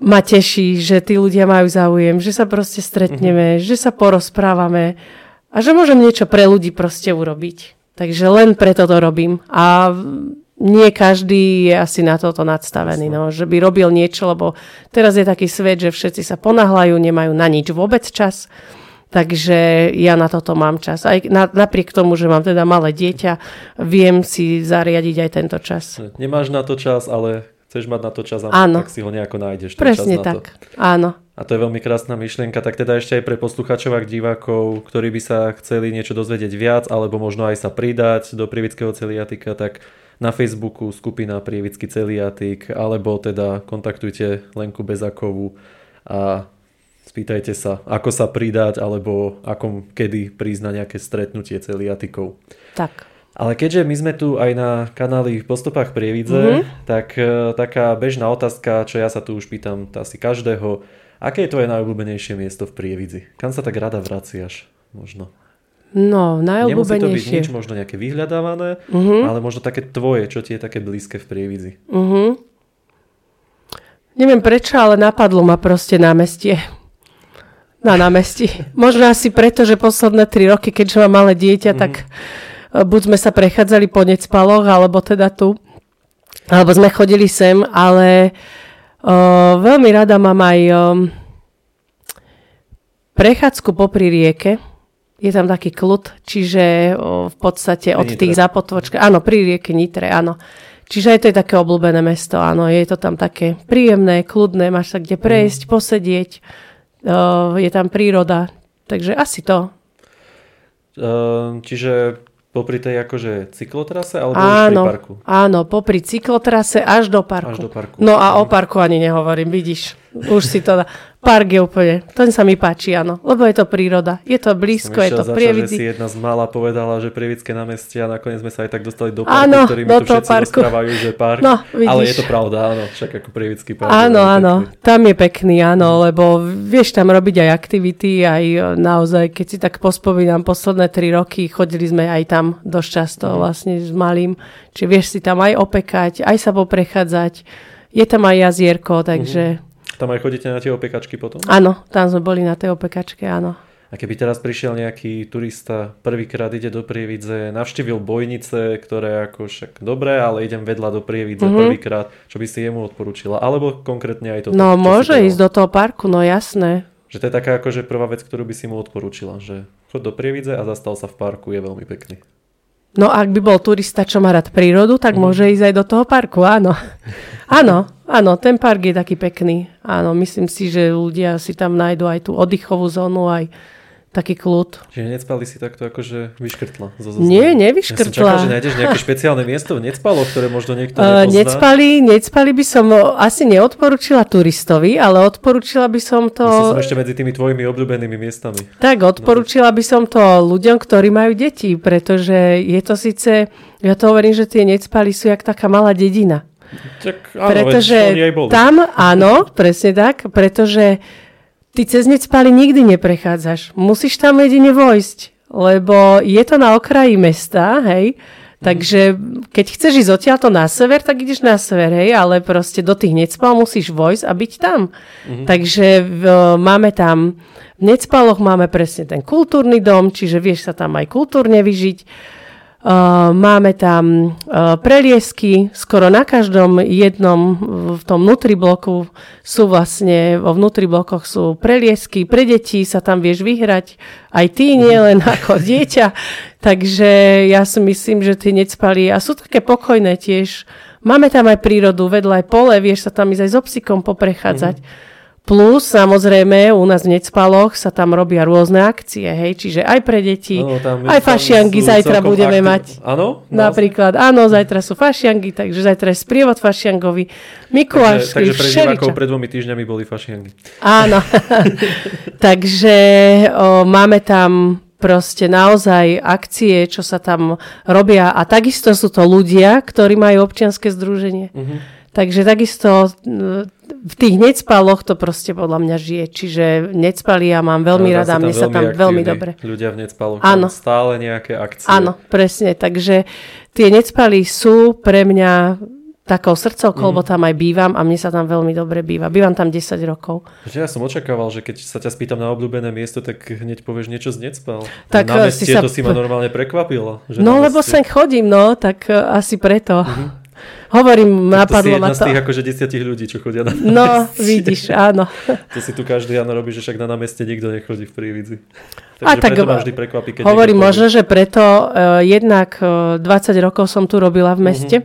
ma teší, že tí ľudia majú záujem, že sa proste stretneme, že sa porozprávame a že môžem niečo pre ľudí proste urobiť. Takže len preto to robím. A nie každý je asi na toto nadstavený, no, že by robil niečo, lebo teraz je taký svet, že všetci sa ponáhľajú, nemajú na nič vôbec čas. Takže ja na toto mám čas. Aj na, napriek tomu, že mám teda malé dieťa, viem si zariadiť aj tento čas. Nemáš na to čas, ale chceš mať na to čas a Áno. tak si ho nejako nájdeš. Presne čas na tak. To. Áno. A to je veľmi krásna myšlienka, tak teda ešte aj pre posluchačov a divákov, ktorí by sa chceli niečo dozvedieť viac, alebo možno aj sa pridať do prievického celiatika, tak na Facebooku skupina Prievický celiatik, alebo teda kontaktujte Lenku Bezakovú a spýtajte sa, ako sa pridať, alebo ako kedy prísť na nejaké stretnutie celiatikov. Tak. Ale keďže my sme tu aj na kanáli Po stopách Prievidze, Mhm. mm-hmm. tak e, taká bežná otázka, čo ja sa tu už pýtam asi každého, aké je tvoje najobľúbenejšie miesto v Prievidzi? Kam sa tak rada vraciaš? Možno. No, Nemusí to byť nič najobľúbenejšie. možno nejaké vyhľadávané, Mhm. ale možno také tvoje, čo ti je také blízke v Prievidzi. Mhm. Neviem prečo, ale napadlo ma proste námestie. Na námestí. Možno asi preto, že posledné tri roky, keďže mám malé dieťa, tak e, buď sme sa prechádzali po Necpaloch, alebo teda tu, alebo sme chodili sem, ale o, veľmi rada mám aj o, prechádzku popri rieke. Je tam taký kľud, čiže o, v podstate od Pri tých Nitre. zapotvočka, áno, pri rieke Nitre, áno. Čiže aj to je také obľúbené mesto, áno, je to tam také príjemné, kľudné, máš sa kde prejsť, posedieť, o, je tam príroda, takže asi to. Ehm, čiže popri tej akože cyklotrase alebo už pri Áno, parku? áno, popri cyklotrase až do parku. Až do parku. No a o parku ani nehovorím, vidíš. Už si to. Park je úplne, ten sa mi páči, áno. Lebo je to príroda. Je to blízko, je to že si prievidzi. jedna z mála povedala, že prievické námestie a nakoniec sme sa aj tak dostali do parku, Áno, ktorý mi do tu toho všetci parku. rozprávajú, že park. No, ale je vidíš. to pravda, áno, však ako prievický park. Áno, áno, pekný. tam je pekný, áno, lebo vieš tam robiť aj aktivity, aj e, naozaj, keď si tak pospomínam, posledné tri roky chodili sme aj tam dosť často Mhm. vlastne s malým, čiže vieš si tam aj opekať, aj sa poprechádzať, je tam aj jazierko, takže Tam aj chodíte na tie opekačky potom? áno, tam sme boli na tej opekačke, áno. A keby teraz prišiel nejaký turista, prvýkrát ide do Prievidze, navštívil Bojnice, ktoré ako však dobré, ale idem vedľa do Prievidze Mhm. prvýkrát, čo by si jemu odporúčila? Alebo konkrétne aj toto? No môže ísť do toho parku, no jasné. Že to je taká akože prvá vec, ktorú by si mu odporúčila, že chod do Prievidze a zastal sa v parku, je veľmi pekný. No ak by bol turista, čo má rád prírodu, tak Mhm. môže ísť aj do toho parku, áno. áno, áno, ten park je taký pekný. Áno, myslím si, že ľudia si tam nájdú aj tú oddychovú zónu, aj taký kľud. Čiže necpali si takto akože vyškrtla zo zoznamu. Nie, Ja som nevyškrtla. čakal, že nájdeš nejaké špeciálne miesto v Necpaloch, ktoré možno niekto Uh, nepozná. necpali, necpali by som o, asi neodporúčila turistovi, ale odporúčila by som to... Myslím som ešte medzi tými tvojimi obľúbenými miestami. Tak, odporúčila by som to ľuďom, ktorí majú deti, pretože je to síce, ja to hovorím, že tie necpali sú jak taká malá dedina. Tak áno, pretože veď tam, áno, presne tak, pretože ty cez necpali nikdy neprechádzaš. Musíš tam jedine vojsť, lebo je to na okraji mesta, hej, Takže keď chceš ísť odtiaľto na sever, tak ideš na sever, hej, ale proste do tých Necpal musíš vojsť a byť tam. Takže v, máme tam, v Necpaloch máme presne ten kultúrny dom, čiže vieš sa tam aj kultúrne vyžiť. Uh, máme tam uh, preliesky, skoro na každom jednom v tom vnútri bloku sú vlastne, vo vnútri blokoch sú preliesky, pre deti sa tam vieš vyhrať, aj ty, nie len ako dieťa. Takže ja si myslím, že tie necpali a sú také pokojné tiež. Máme tam aj prírodu, vedľa aj pole, vieš sa tam ísť aj s obsikom poprechádzať. Plus, samozrejme, u nás v Necpaloch sa tam robia rôzne akcie, hej, čiže aj pre deti, Áno, tam- aj fašiangy zajtra budeme aktiv- mať. Áno? Napríklad, áno, zajtra sú fašiangy, takže zajtra je sprievod fašiangovi, Takže, Mikulášsky, takže pre divákov pred dvomi týždňami boli fašiangy. Áno, takže o, máme tam proste naozaj akcie, čo sa tam robia a takisto sú to ľudia, ktorí majú občianske združenie. Mhm. Takže takisto v tých necpaloch to proste podľa mňa žije. Čiže necpali ja mám veľmi Naozaj rada, mne sa tam veľmi dobre. Ľudia v Necpaloch, Áno. stále nejaké akcie. Áno, presne. Takže tie necpaly sú pre mňa takou srdcovkou, Mhm. lebo tam aj bývam a mne sa tam veľmi dobre býva. Bývam tam 10 rokov. Že ja som očakával, že keď sa ťa spýtam na obľúbené miesto, tak hneď povieš niečo z Necpal. Tak, na eh, si meste sa- to si ma normálne prekvapilo. Že No lebo meste- sem chodím, no, tak e, asi preto. Hovorím, Mhm. Tak to si napadlo jedna ma z to. tých akože desiatich ľudí, čo chodia na No, námestie. vidíš, áno. To si tu každý ráno robí, že však na námeste nikto nechodí v Prívidzi. Takže A tak preto ma vždy prekvapí, keď Hovorím možno, že preto uh, jednak uh, 20 rokov som tu robila v meste.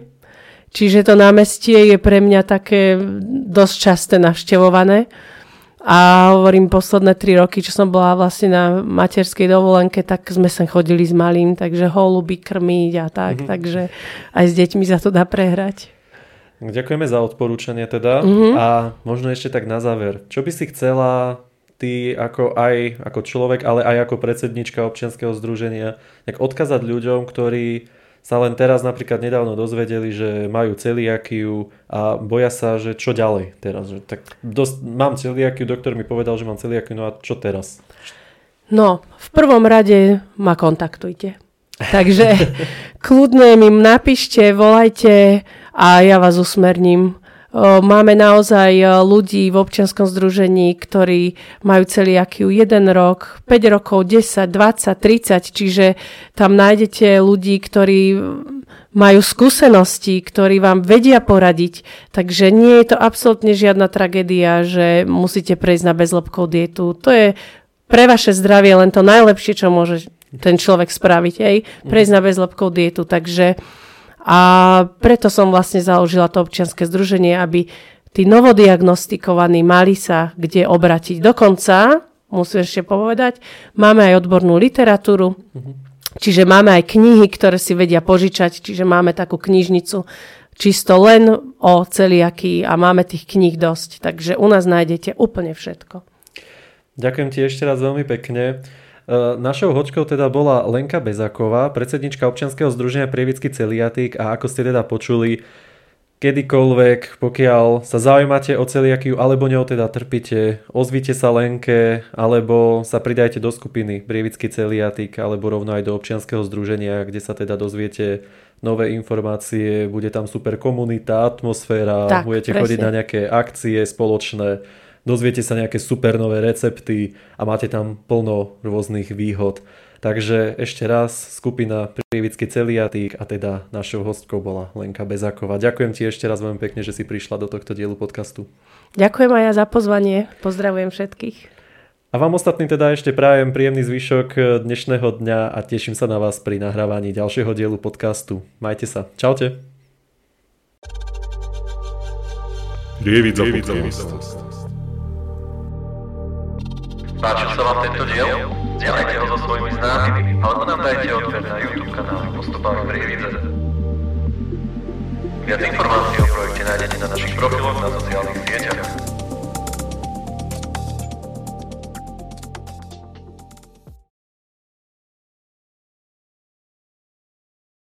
Čiže to námestie je pre mňa také dosť časté navštevované. A hovorím, posledné tri roky, čo som bola vlastne na materskej dovolenke, tak sme sem chodili s malým, takže holuby krmiť a tak, takže aj s deťmi sa to dá prehrať. Ďakujeme za odporúčanie teda. Mhm. A možno ešte tak na záver. Čo by si chcela ty ako aj ako človek, ale aj ako predsednička občianskeho združenia, tak odkazať ľuďom, ktorí sa len teraz napríklad nedávno dozvedeli, že majú celiakiu a boja sa, že čo ďalej teraz. Že tak dosť, mám celiakiu, doktor mi povedal, že mám celiakiu, no a čo teraz? No, v prvom rade ma kontaktujte. Takže kľudne mi napíšte, volajte a ja vás usmerním. Máme naozaj ľudí v občianskom združení, ktorí majú celiakiu 1 rok, 5 rokov, 10, 20, 30, čiže tam nájdete ľudí, ktorí majú skúsenosti, ktorí vám vedia poradiť. Takže nie je to absolútne žiadna tragédia, že musíte prejsť na bezlepkovú dietu. To je pre vaše zdravie len to najlepšie, čo môže ten človek spraviť, hej, prejsť na bezlepkovú dietu. Takže a preto som vlastne založila to občianske združenie, aby tí novodiagnostikovaní mali sa kde obratiť. Dokonca, musím ešte povedať, máme aj odbornú literatúru, čiže máme aj knihy, ktoré si vedia požičať, čiže máme takú knižnicu čisto len o celiakii a máme tých kníh dosť. Takže u nás nájdete úplne všetko. Ďakujem ti ešte raz veľmi pekne. E, Našou hočkou teda bola Lenka Bezaková, predsednička občianskeho združenia Prievický celiatik a ako ste teda počuli, kedykoľvek, pokiaľ sa zaujímate o celiakiu alebo ňou teda trpíte, ozvite sa Lenke alebo sa pridajte do skupiny Prievický celiatik alebo rovno aj do občianskeho združenia, kde sa teda dozviete nové informácie, bude tam super komunita, atmosféra, Tak, budete presne. chodiť na nejaké akcie spoločné, dozviete sa nejaké super nové recepty a máte tam plno rôznych výhod. Takže ešte raz skupina Prievický celiatík a teda našou hostkou bola Lenka Bezáková. Ďakujem ti ešte raz veľmi pekne, že si prišla do tohto dielu podcastu. Ďakujem aj ja za pozvanie. Pozdravujem všetkých. A vám ostatným teda ešte prajem príjemný zvyšok dnešného dňa a teším sa na vás pri nahrávaní ďalšieho dielu podcastu. Majte sa. Čaute. Prievidza podcast. Páčil sa vám tento diel? Zdieľajte ho so svojimi známymi alebo nám dajte odber na YouTube kanáli Postupák Prievidze. Viac informácií o projekte nájdete na našich profiloch na sociálnych